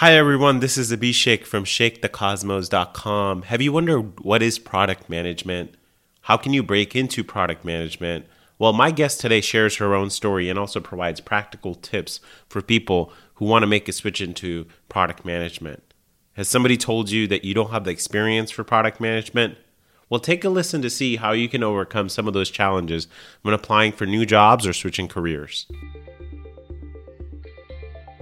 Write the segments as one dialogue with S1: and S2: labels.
S1: Hi everyone, this is Abhishek from ShakeTheCosmos.com. Have you wondered what is product management? How can you break into product management? Well, my guest today shares her own story and also provides practical tips for people who want to make a switch into product management. Has somebody told you that you don't have the experience for product management? Well, take a listen to see how you can overcome some of those challenges when applying for new jobs or switching careers.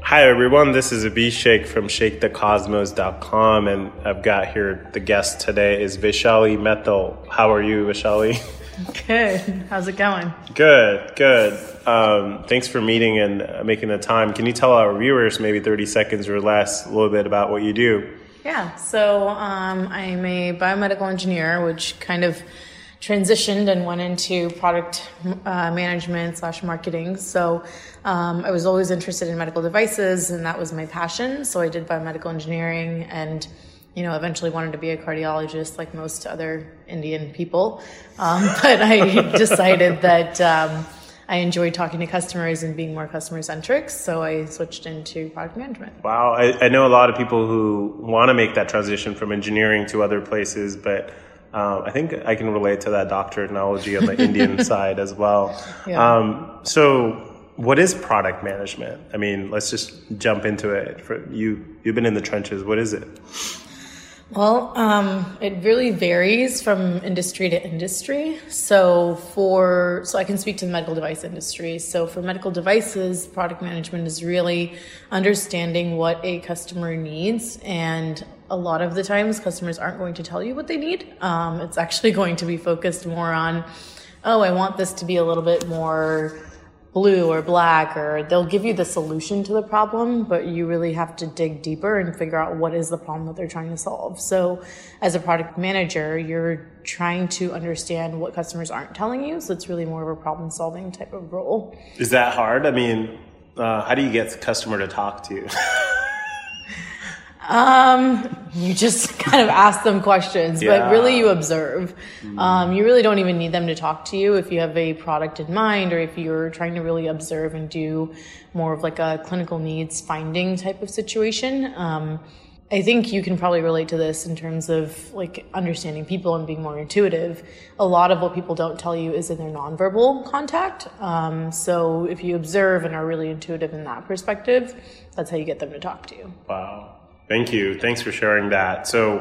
S1: Hi, everyone. This is Abhishek from ShakeTheCosmos.com, and I've got here the guest today is Vishali Methil. How are you, Vishali?
S2: Good. How's it going?
S1: Good, good. Um, thanks for meeting and making the time. Can you tell our viewers, maybe 30 seconds or less, a little bit about what you do?
S2: Yeah, so um, I'm a biomedical engineer, which kind of transitioned and went into product uh, management slash marketing. So um, I was always interested in medical devices, and that was my passion. So I did biomedical engineering, and you know, eventually wanted to be a cardiologist, like most other Indian people. Um, but I decided that. Um, I enjoyed talking to customers and being more customer centric, so I switched into product management.
S1: Wow, I, I know a lot of people who want to make that transition from engineering to other places, but um, I think I can relate to that doctor analogy on the Indian side as well. Yeah. Um, so, what is product management? I mean, let's just jump into it. For you, you've been in the trenches. What is it?
S2: Well, um, it really varies from industry to industry. So for so I can speak to the medical device industry. So for medical devices, product management is really understanding what a customer needs and a lot of the times customers aren't going to tell you what they need. Um, it's actually going to be focused more on, oh, I want this to be a little bit more blue or black, or they'll give you the solution to the problem, but you really have to dig deeper and figure out what is the problem that they're trying to solve. So, as a product manager, you're trying to understand what customers aren't telling you. So, it's really more of a problem solving type of role.
S1: Is that hard? I mean, uh, how do you get the customer to talk to you?
S2: Um, you just kind of ask them questions, yeah. but really you observe. Mm. Um, you really don't even need them to talk to you if you have a product in mind or if you're trying to really observe and do more of like a clinical needs finding type of situation. Um, I think you can probably relate to this in terms of like understanding people and being more intuitive. A lot of what people don't tell you is in their nonverbal contact. Um, so if you observe and are really intuitive in that perspective, that's how you get them to talk to you.
S1: Wow. Thank you. Thanks for sharing that. So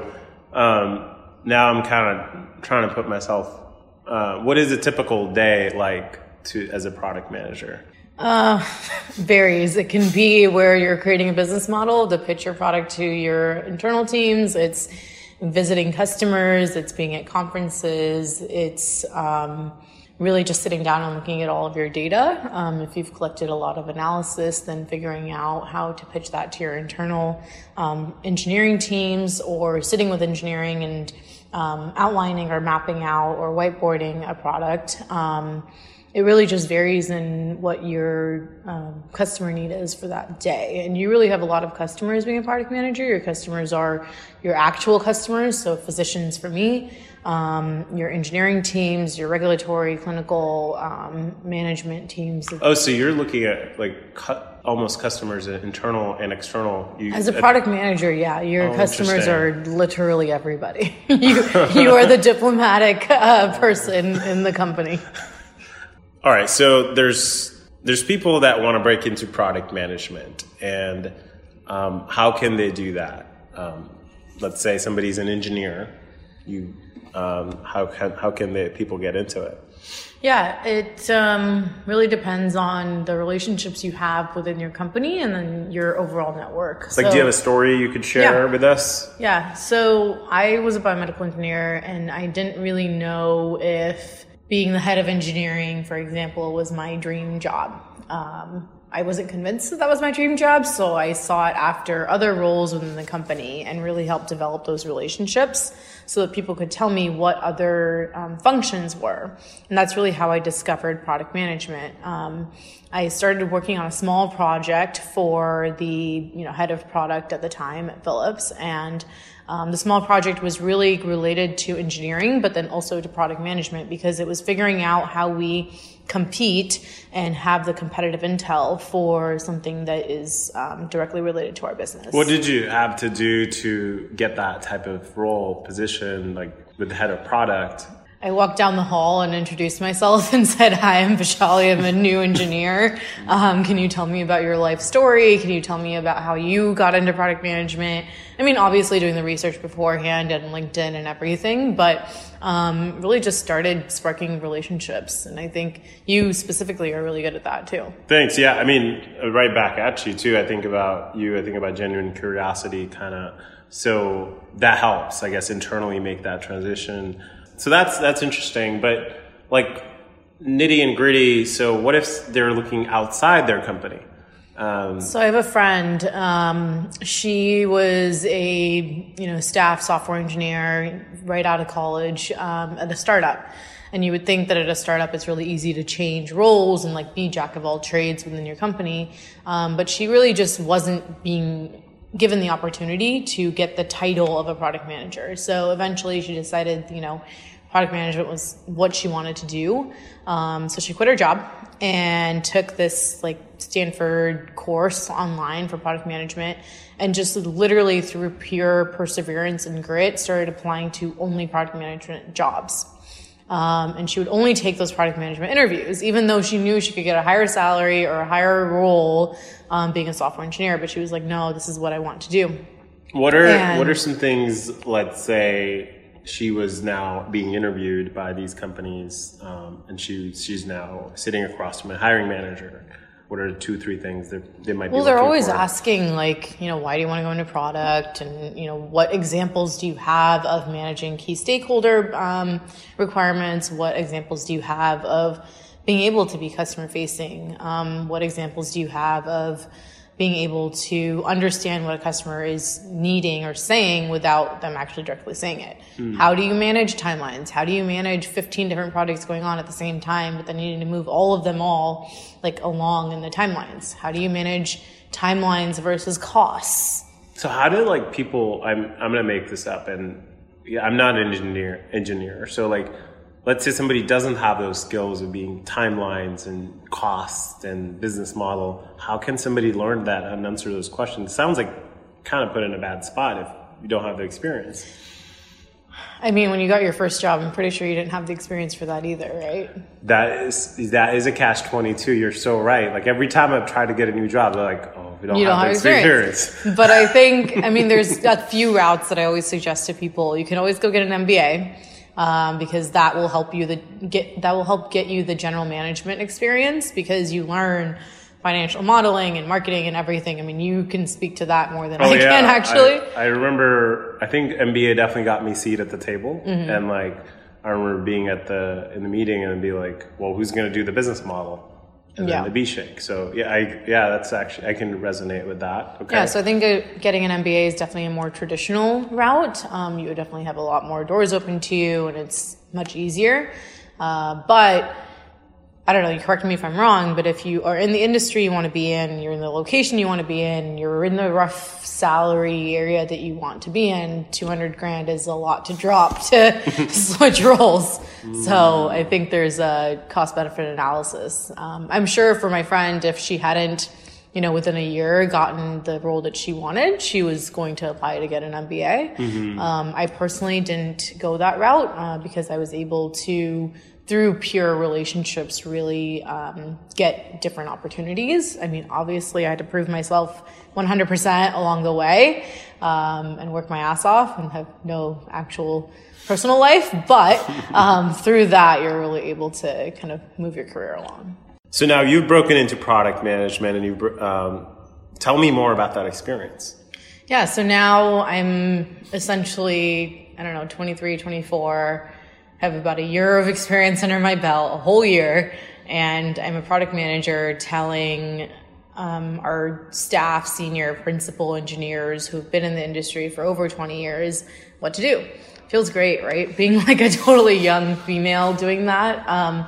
S1: um, now I'm kind of trying to put myself. Uh, what is a typical day like to as a product manager?
S2: Uh, varies. It can be where you're creating a business model to pitch your product to your internal teams. It's visiting customers. It's being at conferences. It's um, really just sitting down and looking at all of your data. Um, if you've collected a lot of analysis, then figuring out how to pitch that to your internal um, engineering teams or sitting with engineering and um, outlining or mapping out or whiteboarding a product. It really just varies in what your um, customer need is for that day. And you really have a lot of customers being a product manager. Your customers are your actual customers, so physicians for me um, your engineering teams, your regulatory, clinical um, management teams.
S1: Oh, so you're looking at like cu- almost customers, internal and external.
S2: You, As a product manager, yeah, your oh, customers are literally everybody. you you are the diplomatic uh, person in the company.
S1: All right, so there's there's people that want to break into product management, and um, how can they do that? Um, let's say somebody's an engineer. You um, how can how can the people get into it?
S2: Yeah, it um, really depends on the relationships you have within your company and then your overall network.
S1: Like, do you have a story you could share yeah. with us?
S2: Yeah. So I was a biomedical engineer, and I didn't really know if being the head of engineering, for example, was my dream job. Um, I wasn't convinced that that was my dream job, so I sought after other roles within the company and really helped develop those relationships so that people could tell me what other um, functions were. And that's really how I discovered product management. Um, I started working on a small project for the you know head of product at the time at Philips, and Um, the small project was really related to engineering, but then also to product management because it was figuring out how we compete and have the competitive intel for something that is um, directly related to our business.
S1: What did you have to do to get that type of role position, like with the head of product?
S2: I walked down the hall and introduced myself and said, Hi, I'm Vishali. I'm a new engineer. Um, can you tell me about your life story? Can you tell me about how you got into product management? I mean, obviously doing the research beforehand and LinkedIn and everything, but um, really just started sparking relationships. And I think you specifically are really good at that too.
S1: Thanks. Yeah. I mean, right back at you too. I think about you, I think about genuine curiosity kind of. So that helps, I guess, internally make that transition so that's that's interesting. But like nitty and gritty. So what if they're looking outside their company?
S2: Um, so I have a friend. Um, she was a you know staff software engineer right out of college um, at a startup. And you would think that at a startup, it's really easy to change roles and like be jack of all trades within your company. Um, but she really just wasn't being given the opportunity to get the title of a product manager. So eventually she decided, you know, product management was what she wanted to do. Um, so she quit her job and took this like Stanford course online for product management and just literally through pure perseverance and grit started applying to only product management jobs. Um, and she would only take those product management interviews, even though she knew she could get a higher salary or a higher role um, being a software engineer. But she was like, no, this is what I want to do.
S1: What are and, what are some things? Let's say she was now being interviewed by these companies, um, and she she's now sitting across from a hiring manager what are two three things that they might be?
S2: well they're always for? asking like you know why do you want to go into product and you know what examples do you have of managing key stakeholder um, requirements what examples do you have of being able to be customer facing um, what examples do you have of being able to understand what a customer is needing or saying without them actually directly saying it. Mm. How do you manage timelines? How do you manage 15 different projects going on at the same time, but then needing to move all of them all like along in the timelines? How do you manage timelines versus costs?
S1: So how do like people, I'm, I'm going to make this up and yeah, I'm not an engineer, engineer. So like, let's say somebody doesn't have those skills of being timelines and costs and business model, how can somebody learn that and answer those questions? Sounds like kind of put in a bad spot if you don't have the experience.
S2: I mean, when you got your first job, I'm pretty sure you didn't have the experience for that either, right?
S1: That is that is a catch twenty two. You're so right. Like every time I've tried to get a new job, they're like, "Oh, we don't, you have, don't have experience. experience."
S2: but I think, I mean, there's a few routes that I always suggest to people. You can always go get an MBA um, because that will help you the get that will help get you the general management experience because you learn financial modeling and marketing and everything. I mean, you can speak to that more than oh, I yeah. can actually.
S1: I, I, remember, I think MBA definitely got me seat at the table, mm-hmm. and like I remember being at the in the meeting and be like, "Well, who's going to do the business model?" And yeah. then the B shake. So yeah, I yeah, that's actually I can resonate with that.
S2: Okay. Yeah, so I think getting an MBA is definitely a more traditional route. Um, you would definitely have a lot more doors open to you, and it's much easier. Uh, but I don't know, you correct me if I'm wrong, but if you are in the industry you want to be in, you're in the location you want to be in, you're in the rough salary area that you want to be in, 200 grand is a lot to drop to switch roles. So I think there's a cost benefit analysis. Um, I'm sure for my friend, if she hadn't, you know, within a year gotten the role that she wanted, she was going to apply to get an MBA. Mm-hmm. Um, I personally didn't go that route uh, because I was able to through pure relationships really um, get different opportunities. I mean, obviously, I had to prove myself 100% along the way um, and work my ass off and have no actual personal life. But um, through that, you're really able to kind of move your career along.
S1: So now you've broken into product management, and you um, tell me more about that experience.
S2: Yeah. So now I'm essentially I don't know 23, 24 have about a year of experience under my belt, a whole year, and I'm a product manager telling um, our staff, senior principal engineers who've been in the industry for over 20 years what to do. Feels great, right? Being like a totally young female doing that. Um,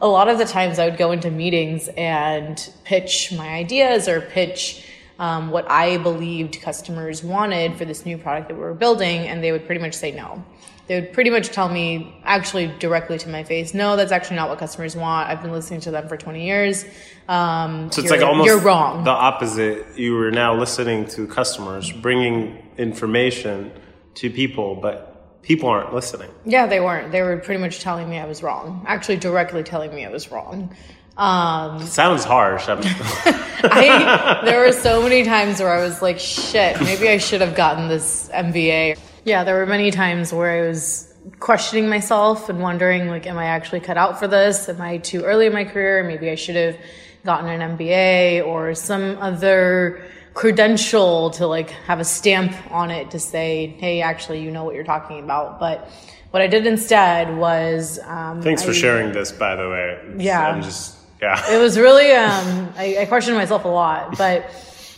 S2: a lot of the times I would go into meetings and pitch my ideas or pitch um, what I believed customers wanted for this new product that we were building, and they would pretty much say no. They would pretty much tell me, actually directly to my face, no, that's actually not what customers want. I've been listening to them for 20 years. Um,
S1: So it's like almost
S2: you're wrong.
S1: the opposite. You were now listening to customers, bringing information to people, but people aren't listening.
S2: Yeah, they weren't. They were pretty much telling me I was wrong. Actually, directly telling me I was wrong. Um,
S1: Sounds harsh.
S2: I, there were so many times where I was like, shit, maybe I should have gotten this MBA. Yeah, there were many times where I was questioning myself and wondering, like, am I actually cut out for this? Am I too early in my career? Maybe I should have gotten an MBA or some other credential to like have a stamp on it to say, hey, actually, you know what you're talking about. But what I did instead was, um,
S1: thanks for
S2: I-
S1: sharing this, by the way.
S2: Yeah.
S1: I'm just yeah.
S2: it was really um, I, I questioned myself a lot but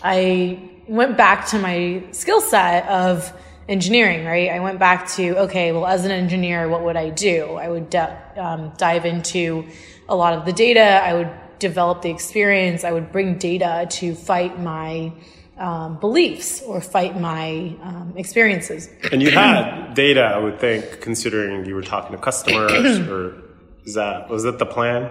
S2: i went back to my skill set of engineering right? I went back to okay well as an engineer what would i do? I would d- um, dive into a lot of the data. I would develop the experience. I would bring data to fight my um, beliefs or fight my um, experiences.
S1: And you had data, I would think, considering you were talking to customers, or is that was that the plan?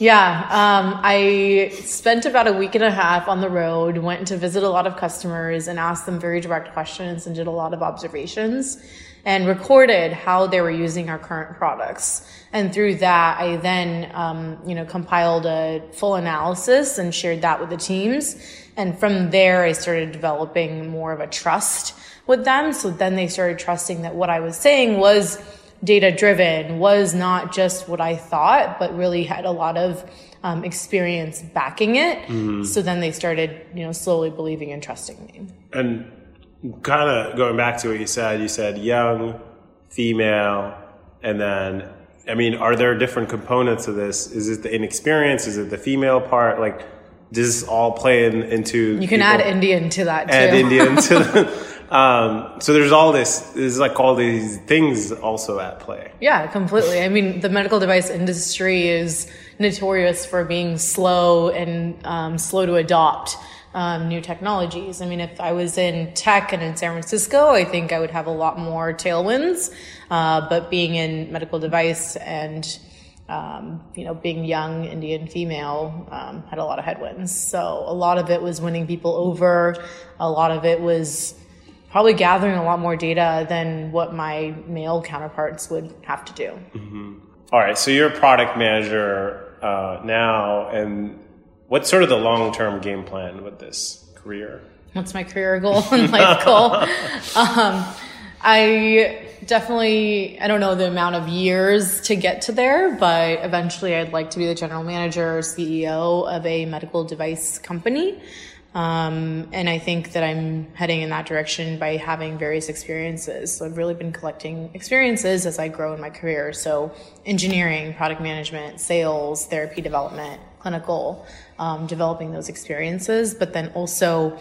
S2: Yeah, um, I spent about a week and a half on the road, went to visit a lot of customers and asked them very direct questions and did a lot of observations and recorded how they were using our current products. And through that, I then, um, you know, compiled a full analysis and shared that with the teams. And from there, I started developing more of a trust with them. So then they started trusting that what I was saying was data driven was not just what I thought, but really had a lot of um, experience backing it. So then they started, you know, slowly believing and trusting me.
S1: And kind of going back to what you said, you said young, female, and then I mean, are there different components of this? Is it the inexperience? Is it the female part? Like, does this all play in, into?
S2: You can add Indian to that too.
S1: add Indian to the, um, so there's all this, there's like all these things also at play.
S2: Yeah, completely. I mean, the medical device industry is notorious for being slow and um, slow to adopt um, new technologies. I mean, if I was in tech and in San Francisco, I think I would have a lot more tailwinds. Uh, but being in medical device and um, you know, being young Indian female um, had a lot of headwinds. So a lot of it was winning people over. A lot of it was probably gathering a lot more data than what my male counterparts would have to do.
S1: All right, so you're a product manager uh, now, and what's sort of the long term game plan with this career?
S2: What's my career goal and life goal? um, I definitely, I don't know the amount of years to get to there, but eventually I'd like to be the general manager or CEO of a medical device company. Um, and I think that I'm heading in that direction by having various experiences. So I've really been collecting experiences as I grow in my career. So engineering, product management, sales, therapy development, clinical, um, developing those experiences, but then also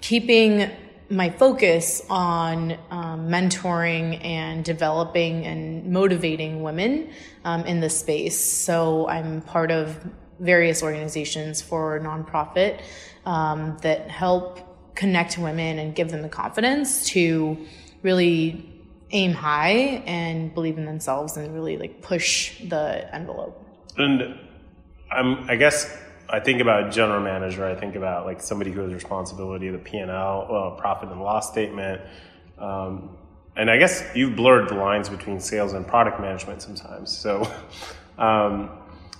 S2: keeping my focus on um, mentoring and developing and motivating women um, in this space. So I'm part of various organizations for nonprofit um, that help connect women and give them the confidence to really aim high and believe in themselves and really like push the envelope.
S1: And I'm, I guess I think about general manager. I think about like somebody who has responsibility of the P and L, well, profit and loss statement. Um, and I guess you've blurred the lines between sales and product management sometimes. So, um,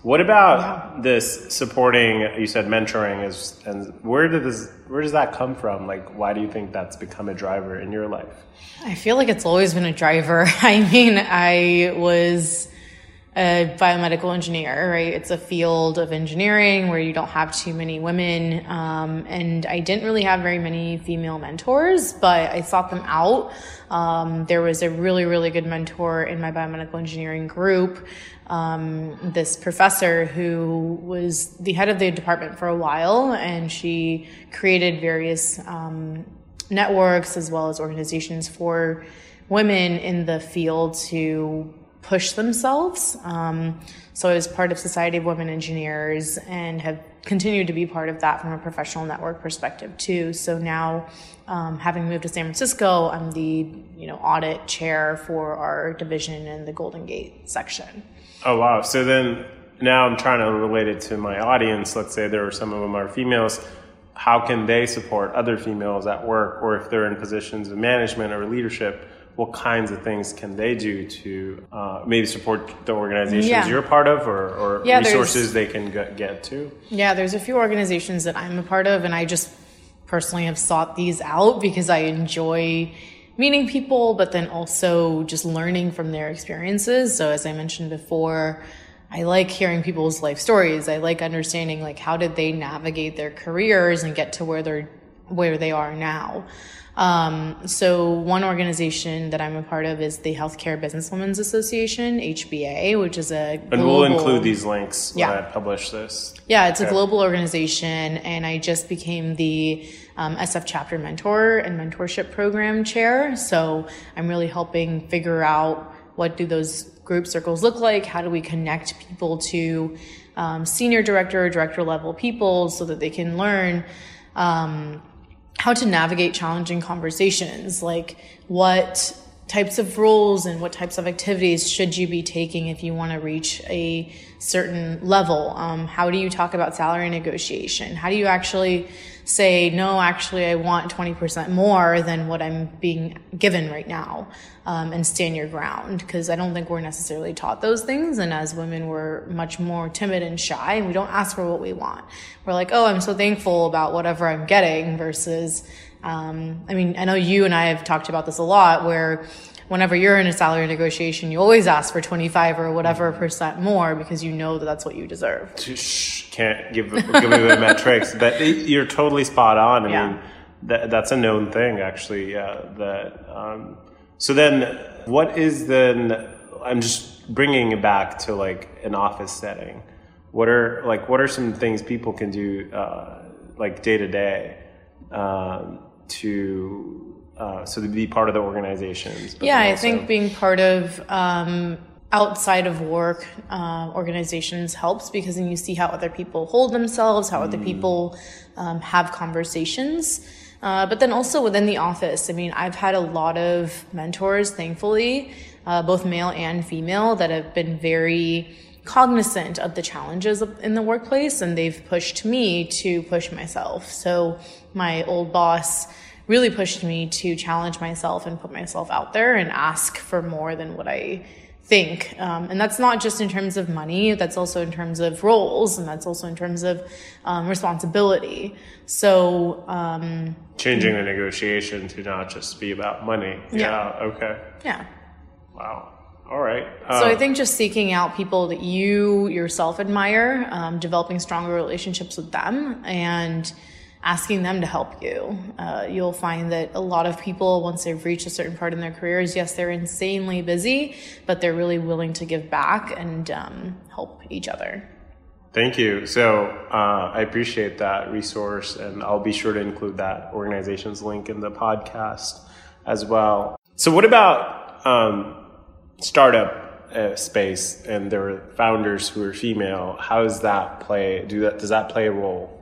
S1: what about this supporting? You said mentoring is, and where did this? Where does that come from? Like, why do you think that's become a driver in your life?
S2: I feel like it's always been a driver. I mean, I was a biomedical engineer, right? It's a field of engineering where you don't have too many women. Um, and I didn't really have very many female mentors, but I sought them out. Um, there was a really, really good mentor in my biomedical engineering group. Um, this professor who was the head of the department for a while, and she created various um, networks as well as organizations for women in the field to push themselves. Um, so I was part of Society of Women Engineers and have continued to be part of that from a professional network perspective too. So now, um, having moved to San Francisco, I'm the you know audit chair for our division in the Golden Gate section.
S1: Oh wow! So then now I'm trying to relate it to my audience. Let's say there are some of them are females. How can they support other females at work, or if they're in positions of management or leadership? What kinds of things can they do to uh, maybe support the organizations yeah. you're part of or, or yeah, resources they can get to?
S2: Yeah, there's a few organizations that I'm a part of, and I just personally have sought these out because I enjoy meeting people, but then also just learning from their experiences. So, as I mentioned before, I like hearing people's life stories. I like understanding like how did they navigate their careers and get to where they're where they are now. Um, so one organization that I'm a part of is the Healthcare Businesswomen's Association, HBA, which is a
S1: global, and we'll include these links yeah. when I publish this.
S2: Yeah, it's okay. a global organization, and I just became the um, SF chapter mentor and mentorship program chair. So I'm really helping figure out what do those group circles look like? How do we connect people to um, senior director, or director level people so that they can learn um, how to navigate challenging conversations, like what types of roles and what types of activities should you be taking if you want to reach a certain level? Um, how do you talk about salary negotiation? How do you actually say, no, actually, I want 20% more than what I'm being given right now um, and stand your ground? Because I don't think we're necessarily taught those things. And as women, we're much more timid and shy and we don't ask for what we want. We're like, oh, I'm so thankful about whatever I'm getting versus, um, I mean, I know you and I have talked about this a lot where whenever you're in a salary negotiation, you always ask for 25 or whatever percent more because you know that that's what you deserve.
S1: Can't give, give me the metrics, but you're totally spot on. I yeah. mean, that, that's a known thing actually. Yeah, that, um, so then what is then, I'm just bringing it back to like an office setting. What are like, what are some things people can do, uh, like day to day, um, to uh, so to be part of the organizations.
S2: Yeah, I think being part of um, outside of work uh, organizations helps because then you see how other people hold themselves, how mm. other people um, have conversations. Uh, but then also within the office, I mean, I've had a lot of mentors, thankfully, uh, both male and female, that have been very cognizant of the challenges in the workplace and they've pushed me to push myself. So my old boss, really pushed me to challenge myself and put myself out there and ask for more than what I think. Um, and that's not just in terms of money, that's also in terms of roles, and that's also in terms of um, responsibility. So, um,
S1: changing the negotiation to not just be about money. Yeah. yeah okay.
S2: Yeah.
S1: Wow. All right.
S2: so I um, think just seeking out people that you yourself admire, um, developing stronger relationships with them, and asking them to help you. Uh, you'll find that a lot of people, once they've reached a certain part in their careers, yes, they're insanely busy, but they're really willing to give back and um, help each other.
S1: Thank you. So uh, I appreciate that resource, and I'll be sure to include that organization's link in the podcast as well. So, what about um, startup uh, space and their founders who are female? How does that play? Do that? Does that play a role?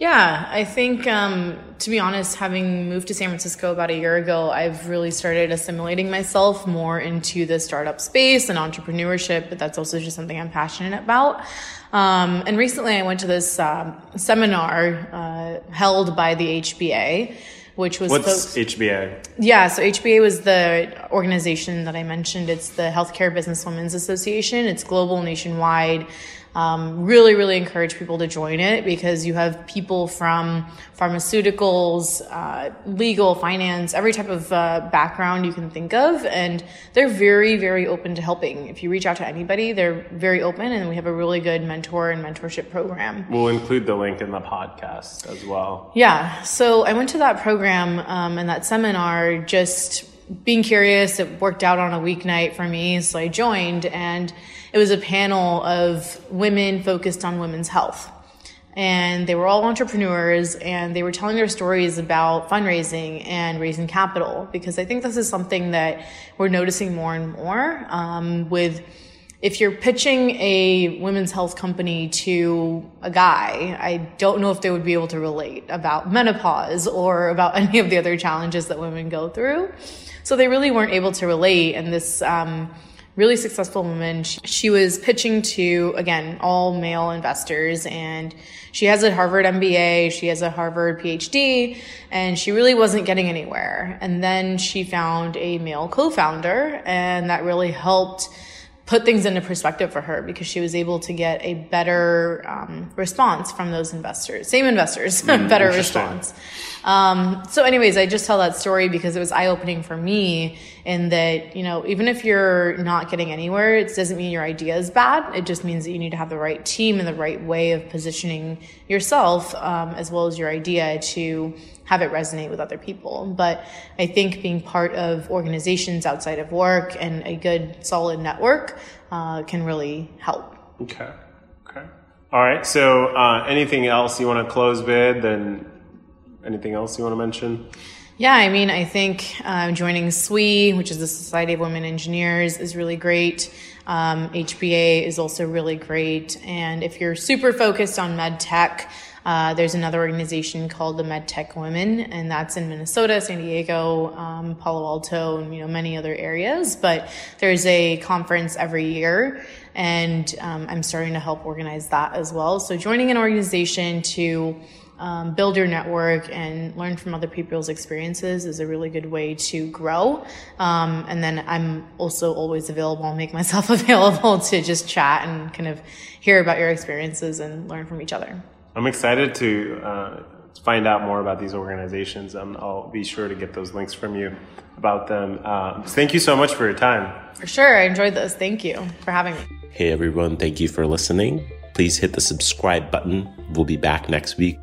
S2: Yeah, I think, um, to be honest, having moved to San Francisco about a year ago, I've really started assimilating myself more into the startup space and entrepreneurship, but that's also just something I'm passionate about. Um, and recently I went to this uh, seminar uh, held by the HBA, which was
S1: what's HBA?
S2: Yeah, so HBA was the organization that I mentioned. It's the Healthcare Businesswomen's Association. It's global, nationwide. Um, really, really encourage people to join it because you have people from pharmaceuticals, uh, legal, finance, every type of uh, background you can think of, and they're very, very open to helping. If you reach out to anybody, they're very open, and we have a really good mentor and mentorship program.
S1: We'll include the link in the podcast as well.
S2: Yeah. So I went to that program um, and that seminar just being curious. It worked out on a weeknight for me, so I joined and it was a panel of women focused on women's health. and they were all entrepreneurs and they were telling their stories about fundraising and raising capital because I think this is something that we're noticing more and more um, with if you're pitching a women's health company to a guy, I don't know if they would be able to relate about menopause or about any of the other challenges that women go through. So they really weren't able to relate. And this um, really successful woman, she, she was pitching to, again, all male investors. And she has a Harvard MBA, she has a Harvard PhD, and she really wasn't getting anywhere. And then she found a male co founder, and that really helped put things into perspective for her because she was able to get a better um, response from those investors, same investors, mm, better response. Um, so, anyways, I just tell that story because it was eye opening for me in that, you know, even if you're not getting anywhere, it doesn't mean your idea is bad. It just means that you need to have the right team and the right way of positioning yourself um, as well as your idea to have it resonate with other people. But I think being part of organizations outside of work and a good solid network uh, can really help.
S3: Okay. Okay. All right. So, uh, anything else you want to close with? Then, anything else you want to mention?
S2: Yeah, I mean, I think uh, joining SWE, which is the Society of Women Engineers, is really great. Um, HBA is also really great. And if you're super focused on med tech, uh, there's another organization called the MedTech Women, and that's in Minnesota, San Diego, um, Palo Alto, and you know many other areas. But there's a conference every year, and um, I'm starting to help organize that as well. So joining an organization to um, build your network and learn from other people's experiences is a really good way to grow. Um, and then I'm also always available. I'll make myself available to just chat and kind of hear about your experiences and learn from each other.
S3: I'm excited to uh, find out more about these organizations. and I'll be sure to get those links from you about them. Uh, thank you so much for your time.
S2: For sure. I enjoyed this. Thank you for having me.
S1: Hey, everyone. Thank you for listening. Please hit the subscribe button. We'll be back next week